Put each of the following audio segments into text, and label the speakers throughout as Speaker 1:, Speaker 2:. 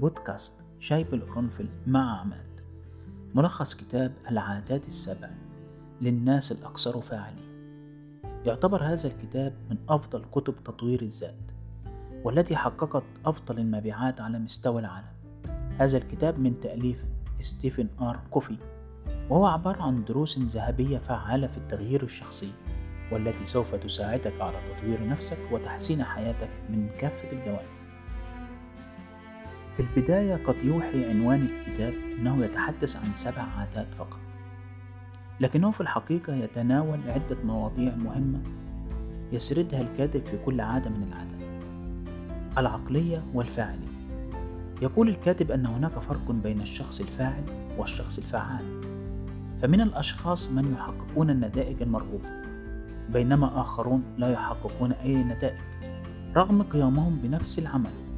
Speaker 1: بودكاست شاي بالقرنفل مع عماد. ملخص كتاب العادات السبع للناس الأكثر فاعلية. يعتبر هذا الكتاب من أفضل كتب تطوير الذات والتي حققت أفضل المبيعات على مستوى العالم. هذا الكتاب من تأليف ستيفن آر كوفي وهو عبارة عن دروس ذهبية فعالة في التغيير الشخصي والتي سوف تساعدك على تطوير نفسك وتحسين حياتك من كافة الجوانب. في البداية قد يوحي عنوان الكتاب أنه يتحدث عن سبع عادات فقط. لكنه في الحقيقة يتناول عدة مواضيع مهمة يسردها الكاتب في كل عادة من العادات. العقلية والفاعلية. يقول الكاتب أن هناك فرق بين الشخص الفاعل والشخص الفعال. فمن الأشخاص من يحققون النتائج المرغوبة بينما آخرون لا يحققون أي نتائج رغم قيامهم بنفس العمل.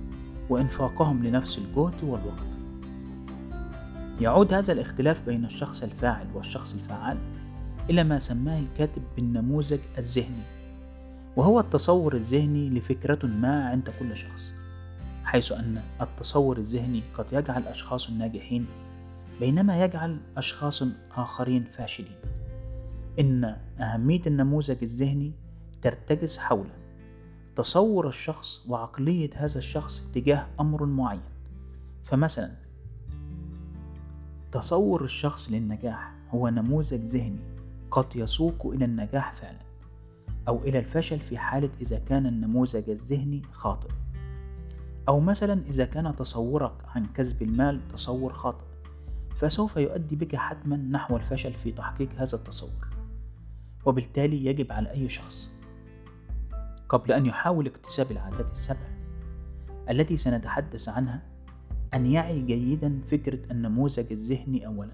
Speaker 1: وإنفاقهم لنفس الجهد والوقت. يعود هذا الاختلاف بين الشخص الفاعل والشخص الفعال إلى ما سماه الكاتب بالنموذج الذهني وهو التصور الذهني لفكرة ما عند كل شخص حيث أن التصور الذهني قد يجعل أشخاص ناجحين بينما يجعل أشخاص آخرين فاشلين. إن أهمية النموذج الذهني ترتكز حول تصور الشخص وعقلية هذا الشخص تجاه أمر معين. فمثلا تصور الشخص للنجاح هو نموذج ذهني قد يسوق إلى النجاح فعلا أو إلى الفشل في حالة إذا كان النموذج الذهني خاطئ. أو مثلا إذا كان تصورك عن كسب المال تصور خاطئ فسوف يؤدي بك حتما نحو الفشل في تحقيق هذا التصور. وبالتالي يجب على أي شخص قبل أن يحاول اكتساب العادات السبع التي سنتحدث عنها أن يعي جيدا فكرة النموذج الذهني أولا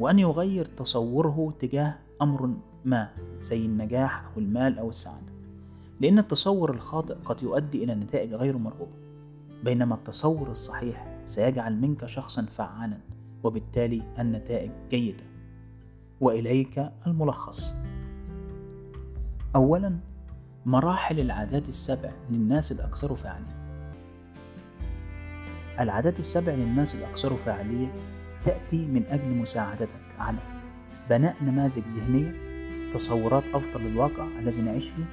Speaker 1: وأن يغير تصوره تجاه أمر ما زي النجاح أو المال أو السعادة لأن التصور الخاطئ قد يؤدي إلى نتائج غير مرغوبة بينما التصور الصحيح سيجعل منك شخصا فعالا وبالتالي النتائج جيدة. وإليك الملخص. أولا مراحل العادات السبع للناس الأكثر فعالية العادات السبع للناس الأكثر فعالية تأتي من أجل مساعدتك على بناء نماذج ذهنية تصورات أفضل للواقع الذي نعيش فيه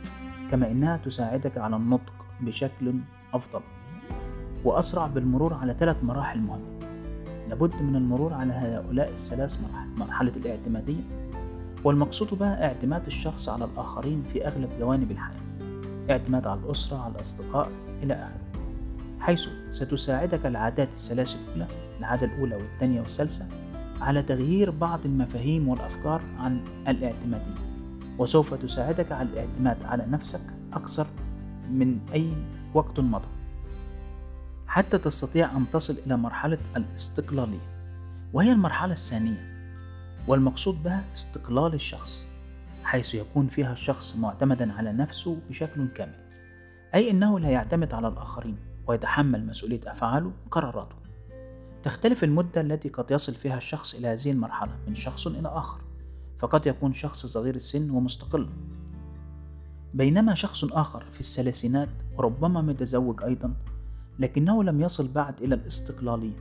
Speaker 1: كما إنها تساعدك على النطق بشكل أفضل. وأسرع بالمرور على ثلاث مراحل مهمة. لابد من المرور على هؤلاء الثلاث مراحل مرحلة الاعتمادية. والمقصود بها اعتماد الشخص على الآخرين في أغلب جوانب الحياة. اعتماد على الأسرة على الأصدقاء إلى آخره. حيث ستساعدك العادات الثلاث الأولى العادة الأولى والثانية والثالثة على تغيير بعض المفاهيم والأفكار عن الاعتمادية. وسوف تساعدك على الاعتماد على نفسك أكثر من أي وقت مضى. حتى تستطيع أن تصل إلى مرحلة الاستقلالية وهي المرحلة الثانية. والمقصود بها استقلال الشخص حيث يكون فيها الشخص معتمدا على نفسه بشكل كامل أي أنه لا يعتمد على الآخرين ويتحمل مسؤولية أفعاله وقراراته. تختلف المدة التي قد يصل فيها الشخص إلى هذه المرحلة من شخص إلى آخر فقد يكون شخص صغير السن ومستقل. بينما شخص آخر في الثلاثينات وربما متزوج أيضا لكنه لم يصل بعد إلى الاستقلالية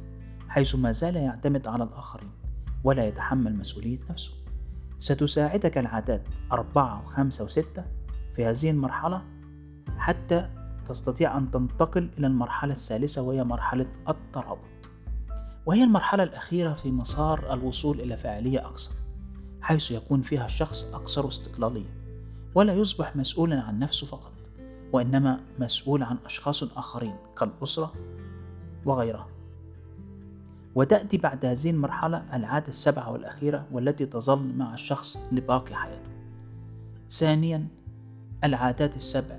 Speaker 1: حيث ما زال يعتمد على الآخرين. ولا يتحمل مسؤولية نفسه. ستساعدك العادات أربعة وخمسة وستة في هذه المرحلة حتى تستطيع أن تنتقل إلى المرحلة الثالثة وهي مرحلة الترابط. وهي المرحلة الأخيرة في مسار الوصول إلى فاعلية أكثر حيث يكون فيها الشخص أكثر استقلالية ولا يصبح مسؤولا عن نفسه فقط وإنما مسؤول عن أشخاص آخرين كالأسرة وغيرها. وتأتي بعد هذه المرحلة العادة السبعة والأخيرة والتي تظل مع الشخص لباقي حياته. ثانيا العادات السبع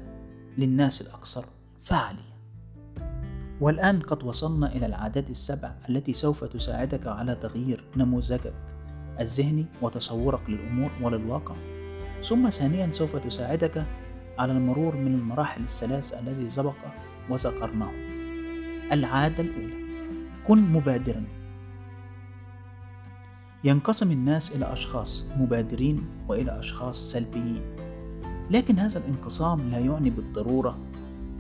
Speaker 1: للناس الأكثر فعالية والآن قد وصلنا إلى العادات السبع التي سوف تساعدك على تغيير نموذجك الذهني وتصورك للأمور وللواقع. ثم ثانيا سوف تساعدك على المرور من المراحل الثلاث الذي سبق وذكرناه. العادة الأولى كن مبادرا. ينقسم الناس إلى أشخاص مبادرين وإلى أشخاص سلبيين. لكن هذا الانقسام لا يعني بالضرورة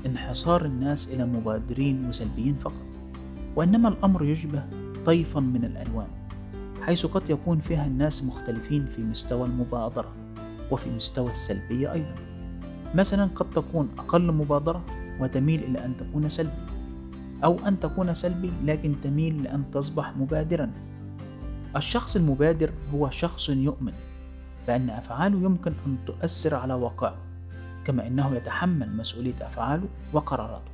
Speaker 1: انحصار الناس إلى مبادرين وسلبيين فقط وإنما الأمر يشبه طيفا من الألوان حيث قد يكون فيها الناس مختلفين في مستوى المبادرة وفي مستوى السلبية أيضا. مثلا قد تكون أقل مبادرة وتميل إلى أن تكون سلبي أو أن تكون سلبي لكن تميل لأن تصبح مبادرا. الشخص المبادر هو شخص يؤمن بأن أفعاله يمكن أن تؤثر على واقعه كما أنه يتحمل مسؤولية أفعاله وقراراته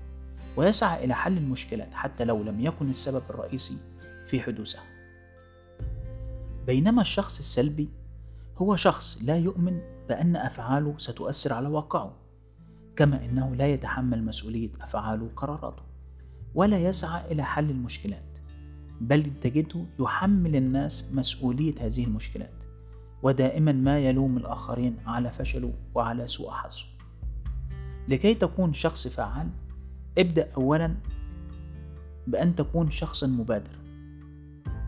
Speaker 1: ويسعى إلى حل المشكلات حتى لو لم يكن السبب الرئيسي في حدوثها بينما الشخص السلبي هو شخص لا يؤمن بأن أفعاله ستؤثر على واقعه كما أنه لا يتحمل مسؤولية أفعاله وقراراته. ولا يسعى إلى حل المشكلات بل تجده يحمل الناس مسؤولية هذه المشكلات ودائما ما يلوم الآخرين على فشله وعلى سوء حظه. لكي تكون شخص فعال ابدأ أولا بأن تكون شخصا مبادر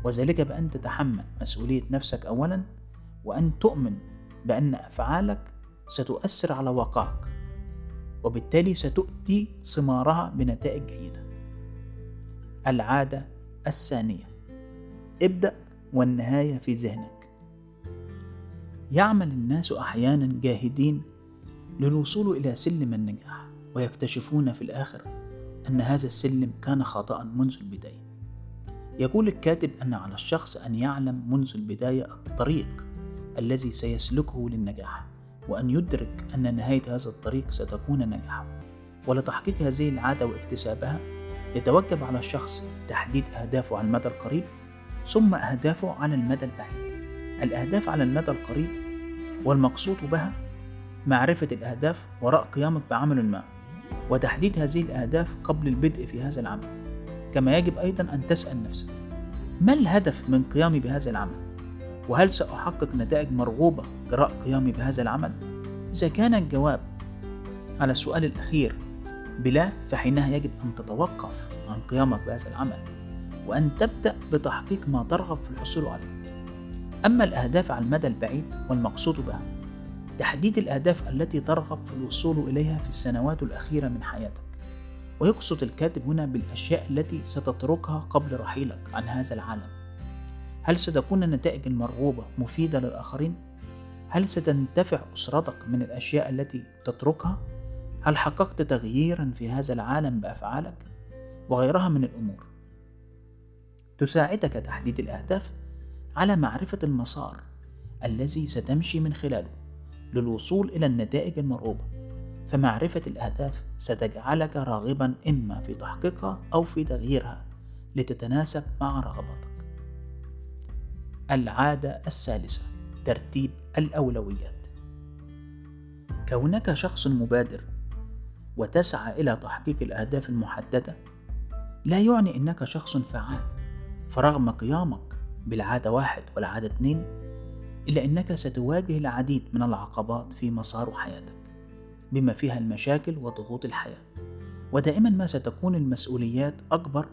Speaker 1: وذلك بأن تتحمل مسؤولية نفسك أولا وأن تؤمن بأن أفعالك ستؤثر على واقعك وبالتالي ستؤتي ثمارها بنتائج جيدة. العادة الثانية. ابدأ والنهاية في ذهنك. يعمل الناس أحيانا جاهدين للوصول إلى سلم النجاح ويكتشفون في الآخر أن هذا السلم كان خطأ منذ البداية. يقول الكاتب أن على الشخص أن يعلم منذ البداية الطريق الذي سيسلكه للنجاح وأن يدرك أن نهاية هذا الطريق ستكون نجاحا. ولتحقيق هذه العادة واكتسابها يتوجب على الشخص تحديد أهدافه على المدى القريب ثم أهدافه على المدى البعيد الأهداف على المدى القريب والمقصود بها معرفة الأهداف وراء قيامك بعمل ما وتحديد هذه الأهداف قبل البدء في هذا العمل كما يجب أيضا أن تسأل نفسك ما الهدف من قيامي بهذا العمل؟ وهل سأحقق نتائج مرغوبة جراء قيامي بهذا العمل؟ إذا كان الجواب على السؤال الأخير بلا فحينها يجب أن تتوقف عن قيامك بهذا العمل وأن تبدأ بتحقيق ما ترغب في الحصول عليه أما الأهداف على المدى البعيد والمقصود بها تحديد الأهداف التي ترغب في الوصول إليها في السنوات الأخيرة من حياتك ويقصد الكاتب هنا بالأشياء التي ستتركها قبل رحيلك عن هذا العالم هل ستكون النتائج المرغوبة مفيدة للآخرين؟ هل ستنتفع أسرتك من الأشياء التي تتركها؟ هل حققت تغييرا في هذا العالم بأفعالك؟ وغيرها من الأمور؟ تساعدك تحديد الأهداف على معرفة المسار الذي ستمشي من خلاله للوصول إلى النتائج المرغوبة فمعرفة الأهداف ستجعلك راغبا إما في تحقيقها أو في تغييرها لتتناسب مع رغباتك. العادة الثالثة ترتيب الأولويات. كونك شخص مبادر وتسعى إلى تحقيق الأهداف المحددة لا يعني أنك شخص فعال فرغم قيامك بالعادة واحد والعادة اثنين إلا أنك ستواجه العديد من العقبات في مسار حياتك بما فيها المشاكل وضغوط الحياة ودائما ما ستكون المسؤوليات أكبر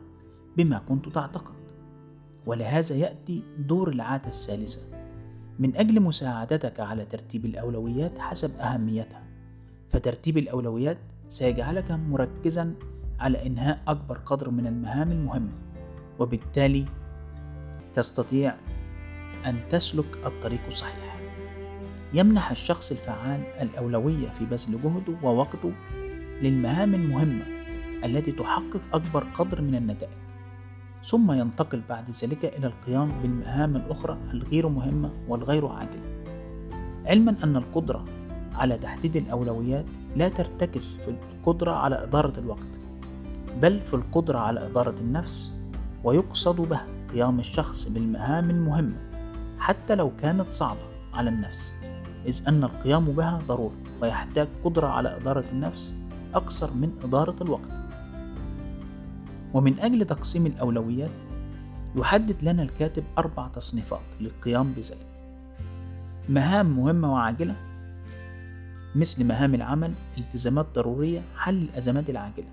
Speaker 1: بما كنت تعتقد. ولهذا يأتي دور العادة الثالثة من أجل مساعدتك على ترتيب الأولويات حسب أهميتها فترتيب الأولويات سيجعلك مركزا على إنهاء أكبر قدر من المهام المهمة وبالتالي تستطيع أن تسلك الطريق الصحيح. يمنح الشخص الفعال الأولوية في بذل جهده ووقته للمهام المهمة التي تحقق أكبر قدر من النتائج. ثم ينتقل بعد ذلك إلى القيام بالمهام الأخرى الغير مهمة والغير عاجلة علما أن القدرة على تحديد الأولويات لا ترتكز في القدرة على إدارة الوقت بل في القدرة على إدارة النفس ويقصد به قيام الشخص بالمهام المهمة حتى لو كانت صعبة على النفس إذ أن القيام بها ضروري ويحتاج قدرة على إدارة النفس أكثر من إدارة الوقت. ومن أجل تقسيم الأولويات يحدد لنا الكاتب أربع تصنيفات للقيام بذلك مهام مهمة وعاجلة مثل مهام العمل التزامات ضرورية حل الأزمات العاجلة.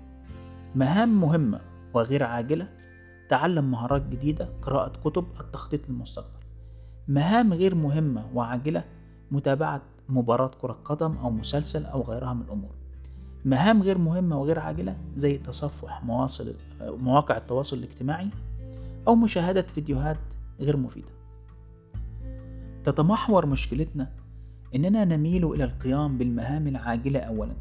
Speaker 1: مهام مهمة وغير عاجلة تعلم مهارات جديدة قراءة كتب التخطيط للمستقبل. مهام غير مهمة وعاجلة متابعة مباراة كرة قدم أو مسلسل أو غيرها من الأمور. مهام غير مهمة وغير عاجلة زي تصفح مواصل مواقع التواصل الاجتماعي أو مشاهدة فيديوهات غير مفيدة. تتمحور مشكلتنا إننا نميل إلى القيام بالمهام العاجلة أولا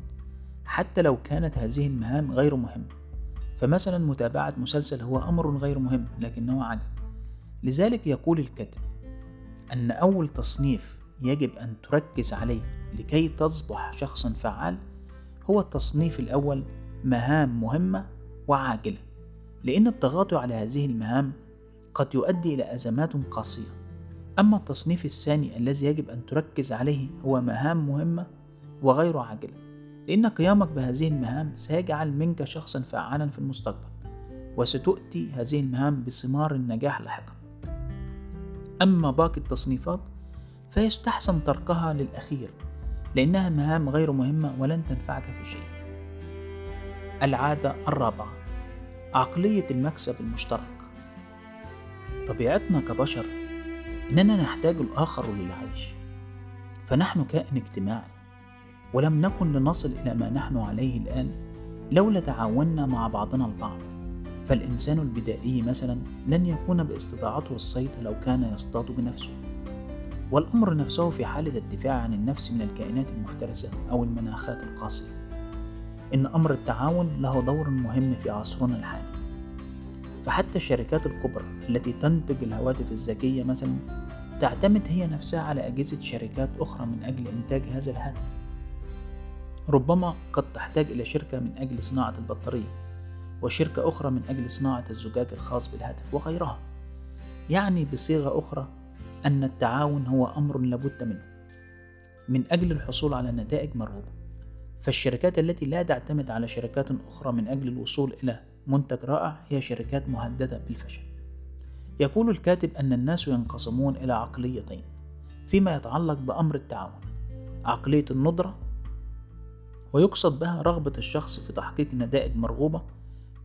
Speaker 1: حتى لو كانت هذه المهام غير مهمة فمثلا متابعة مسلسل هو أمر غير مهم لكنه عاجل. لذلك يقول الكاتب أن أول تصنيف يجب أن تركز عليه لكي تصبح شخصا فعال هو التصنيف الأول مهام مهمة وعاجلة لأن التغاضي على هذه المهام قد يؤدي إلى أزمات قاسية. أما التصنيف الثاني الذي يجب أن تركز عليه هو مهام مهمة وغير عاجلة. لأن قيامك بهذه المهام سيجعل منك شخصا فعالا في المستقبل وستؤتي هذه المهام بثمار النجاح لاحقا. أما باقي التصنيفات فيستحسن تركها للأخير لأنها مهام غير مهمة ولن تنفعك في شيء. العادة الرابعة عقلية المكسب المشترك. طبيعتنا كبشر إننا نحتاج الآخر للعيش. فنحن كائن اجتماعي ولم نكن لنصل إلى ما نحن عليه الآن لولا تعاوننا مع بعضنا البعض. فالإنسان البدائي مثلا لن يكون باستطاعته الصيد لو كان يصطاد بنفسه. والأمر نفسه في حالة الدفاع عن النفس من الكائنات المفترسة أو المناخات القاسية. إن أمر التعاون له دور مهم في عصرنا الحالي. فحتى الشركات الكبرى التي تنتج الهواتف الذكية مثلا تعتمد هي نفسها على أجهزة شركات أخرى من أجل إنتاج هذا الهاتف. ربما قد تحتاج إلى شركة من أجل صناعة البطارية وشركة أخرى من أجل صناعة الزجاج الخاص بالهاتف وغيرها. يعني بصيغة أخرى أن التعاون هو أمر لابد منه. من أجل الحصول على نتائج مرغوبة فالشركات التي لا تعتمد على شركات أخرى من أجل الوصول إلى منتج رائع هي شركات مهددة بالفشل. يقول الكاتب أن الناس ينقسمون إلى عقليتين فيما يتعلق بأمر التعاون عقلية الندرة ويقصد بها رغبة الشخص في تحقيق نتائج مرغوبة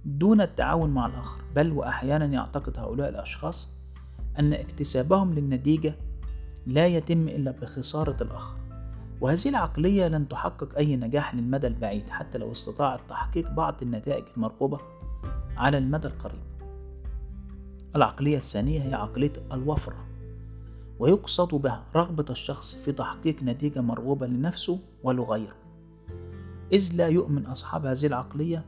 Speaker 1: دون التعاون مع الآخر. بل وأحيانا يعتقد هؤلاء الأشخاص أن اكتسابهم للنتيجة لا يتم إلا بخسارة الآخر. وهذه العقلية لن تحقق أي نجاح للمدى البعيد حتى لو استطاعت تحقيق بعض النتائج المرغوبة على المدى القريب. العقلية الثانية هي عقلية الوفرة ويقصد بها رغبة الشخص في تحقيق نتيجة مرغوبة لنفسه ولغيره. إذ لا يؤمن أصحاب هذه العقلية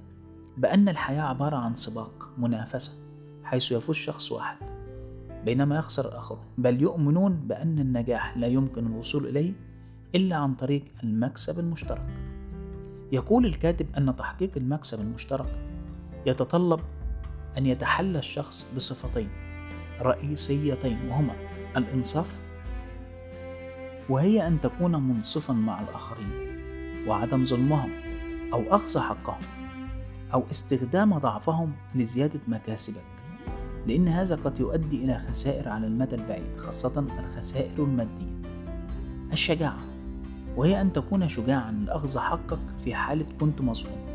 Speaker 1: بأن الحياة عبارة عن سباق منافسة حيث يفوز شخص واحد بينما يخسر الآخرون بل يؤمنون بأن النجاح لا يمكن الوصول إليه إلا عن طريق المكسب المشترك. يقول الكاتب أن تحقيق المكسب المشترك يتطلب أن يتحلى الشخص بصفتين رئيسيتين وهما الإنصاف وهي أن تكون منصفا مع الآخرين وعدم ظلمهم أو أخذ حقهم أو استخدام ضعفهم لزيادة مكاسبك لأن هذا قد يؤدي إلى خسائر على المدى البعيد خاصة الخسائر المادية. الشجاعة وهي أن تكون شجاعا لأخذ حقك في حالة كنت مظلوم.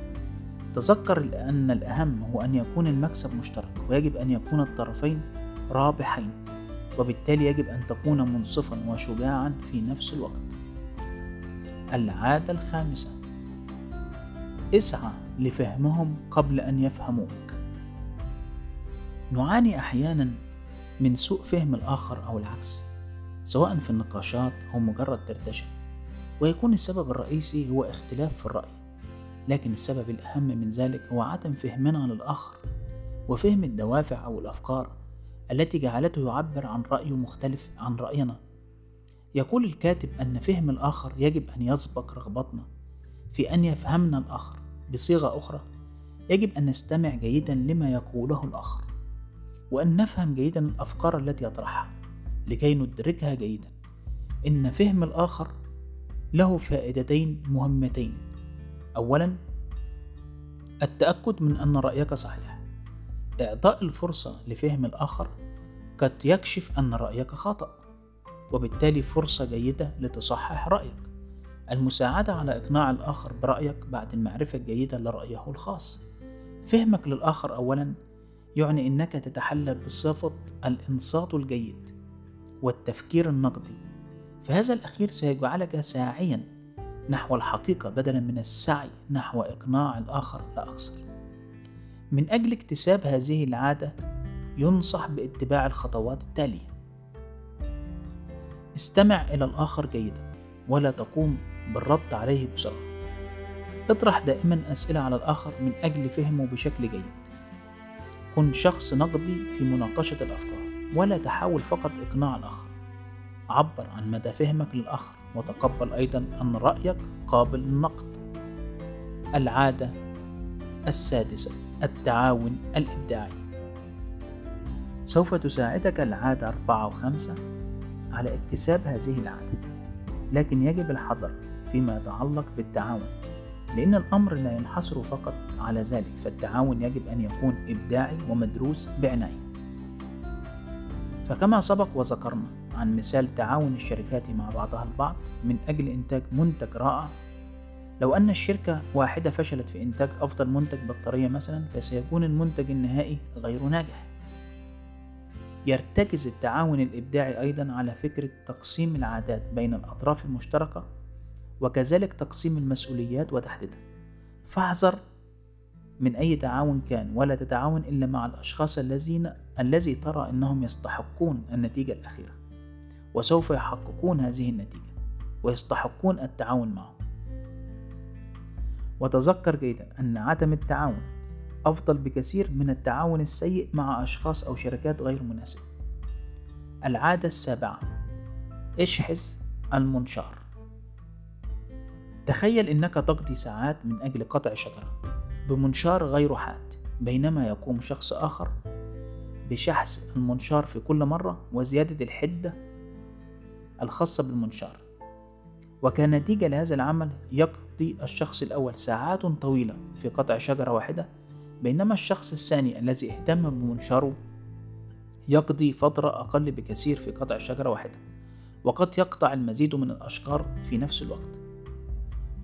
Speaker 1: تذكر أن الأهم هو أن يكون المكسب مشترك ويجب أن يكون الطرفين رابحين وبالتالي يجب أن تكون منصفا وشجاعا في نفس الوقت. العادة الخامسة اسعى لفهمهم قبل أن يفهموك. نعاني أحيانا من سوء فهم الآخر أو العكس سواء في النقاشات أو مجرد دردشة ويكون السبب الرئيسي هو اختلاف في الرأي. لكن السبب الأهم من ذلك هو عدم فهمنا للآخر وفهم الدوافع أو الأفكار التي جعلته يعبر عن رأيه مختلف عن رأينا. يقول الكاتب أن فهم الآخر يجب أن يسبق رغبتنا في أن يفهمنا الآخر. بصيغة أخرى يجب أن نستمع جيدا لما يقوله الآخر وأن نفهم جيدا الأفكار التي يطرحها لكي ندركها جيدا. إن فهم الآخر له فائدتين مهمتين. أولا التأكد من أن رأيك صحيح. إعطاء الفرصة لفهم الآخر قد يكشف أن رأيك خطأ وبالتالي فرصة جيدة لتصحح رأيك. المساعدة على إقناع الآخر برأيك بعد المعرفة الجيدة لرأيه الخاص. فهمك للآخر أولا يعني أنك تتحلى بصفة الإنصات الجيد والتفكير النقدي. فهذا الأخير سيجعلك ساعيا نحو الحقيقة بدلا من السعي نحو إقناع الآخر لا من أجل اكتساب هذه العادة ينصح باتباع الخطوات التالية. استمع إلى الآخر جيدا ولا تقوم بالرد عليه بسرعة. اطرح دائما أسئلة على الآخر من أجل فهمه بشكل جيد. كن شخص نقدي في مناقشة الأفكار ولا تحاول فقط إقناع الآخر. عبر عن مدى فهمك للآخر. وتقبل أيضا أن رأيك قابل للنقد. العادة السادسة التعاون الإبداعي. سوف تساعدك العادة أربعة وخمسة على اكتساب هذه العادة لكن يجب الحذر فيما يتعلق بالتعاون لأن الأمر لا ينحصر فقط على ذلك فالتعاون يجب أن يكون إبداعي ومدروس بعناية. فكما سبق وذكرنا عن مثال تعاون الشركات مع بعضها البعض من أجل إنتاج منتج رائع. لو أن الشركة واحدة فشلت في إنتاج أفضل منتج بطارية مثلا فسيكون المنتج النهائي غير ناجح. يرتكز التعاون الإبداعي أيضا على فكرة تقسيم العادات بين الأطراف المشتركة وكذلك تقسيم المسؤوليات وتحديدها. فاحذر من أي تعاون كان ولا تتعاون إلا مع الأشخاص الذين الذي ترى أنهم يستحقون النتيجة الأخيرة. وسوف يحققون هذه النتيجة ويستحقون التعاون معهم. وتذكر جيدا أن عدم التعاون أفضل بكثير من التعاون السيء مع أشخاص أو شركات غير مناسبة. العادة السابعة اشحذ المنشار. تخيل أنك تقضي ساعات من أجل قطع شجرة بمنشار غير حاد بينما يقوم شخص آخر بشحذ المنشار في كل مرة وزيادة الحدة الخاصة بالمنشار. وكنتيجة لهذا العمل يقضي الشخص الأول ساعات طويلة في قطع شجرة واحدة بينما الشخص الثاني الذي اهتم بمنشاره يقضي فترة أقل بكثير في قطع شجرة واحدة وقد يقطع المزيد من الأشجار في نفس الوقت.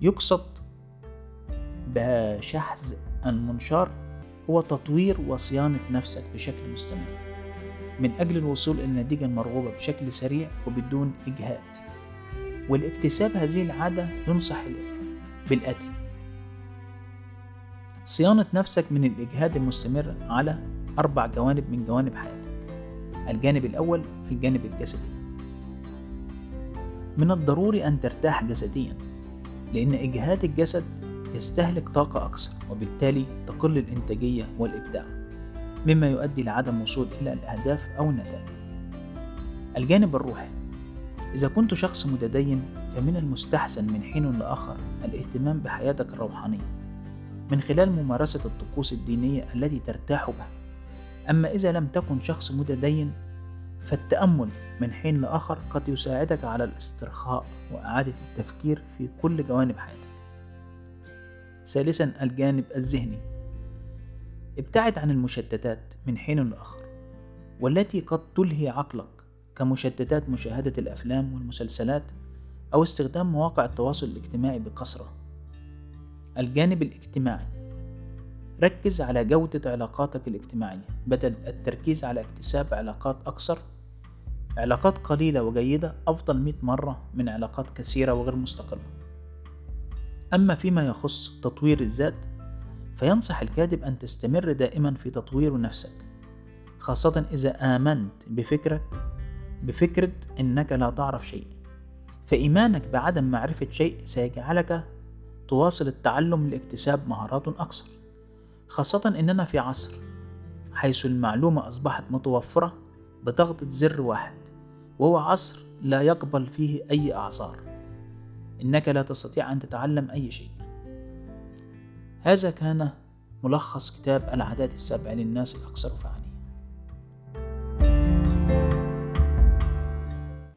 Speaker 1: يقصد بشحذ المنشار هو تطوير وصيانة نفسك بشكل مستمر. من أجل الوصول إلى النتيجة المرغوبة بشكل سريع وبدون إجهاد. ولاكتساب هذه العادة ينصح بالآتي صيانة نفسك من الإجهاد المستمر على أربع جوانب من جوانب حياتك. الجانب الأول الجانب الجسدي. من الضروري أن ترتاح جسديا لأن إجهاد الجسد يستهلك طاقة أكثر وبالتالي تقل الإنتاجية والإبداع. مما يؤدي لعدم الوصول إلى الأهداف أو النتائج. الجانب الروحي. إذا كنت شخص متدين فمن المستحسن من حين لآخر الاهتمام بحياتك الروحانية. من خلال ممارسة الطقوس الدينية التي ترتاح بها. أما إذا لم تكن شخص متدين فالتأمل من حين لآخر قد يساعدك على الاسترخاء وإعادة التفكير في كل جوانب حياتك. ثالثا الجانب الذهني. ابتعد عن المشتتات من حين لآخر والتي قد تلهي عقلك كمشتتات مشاهدة الأفلام والمسلسلات أو استخدام مواقع التواصل الاجتماعي بكثرة. الجانب الاجتماعي ركز على جودة علاقاتك الاجتماعية بدل التركيز على اكتساب علاقات أكثر. علاقات قليلة وجيدة أفضل مئة مرة من علاقات كثيرة وغير مستقلة أما فيما يخص تطوير الذات فينصح الكاتب أن تستمر دائما في تطوير نفسك خاصة إذا آمنت بفكرك بفكرة إنك لا تعرف شيء. فإيمانك بعدم معرفة شيء سيجعلك تواصل التعلم لاكتساب مهارات أكثر خاصة إننا في عصر حيث المعلومة أصبحت متوفرة بضغطة زر واحد وهو عصر لا يقبل فيه أي أعذار. إنك لا تستطيع أن تتعلم أي شيء. هذا كان ملخص كتاب العادات السبع للناس الأكثر فعلا.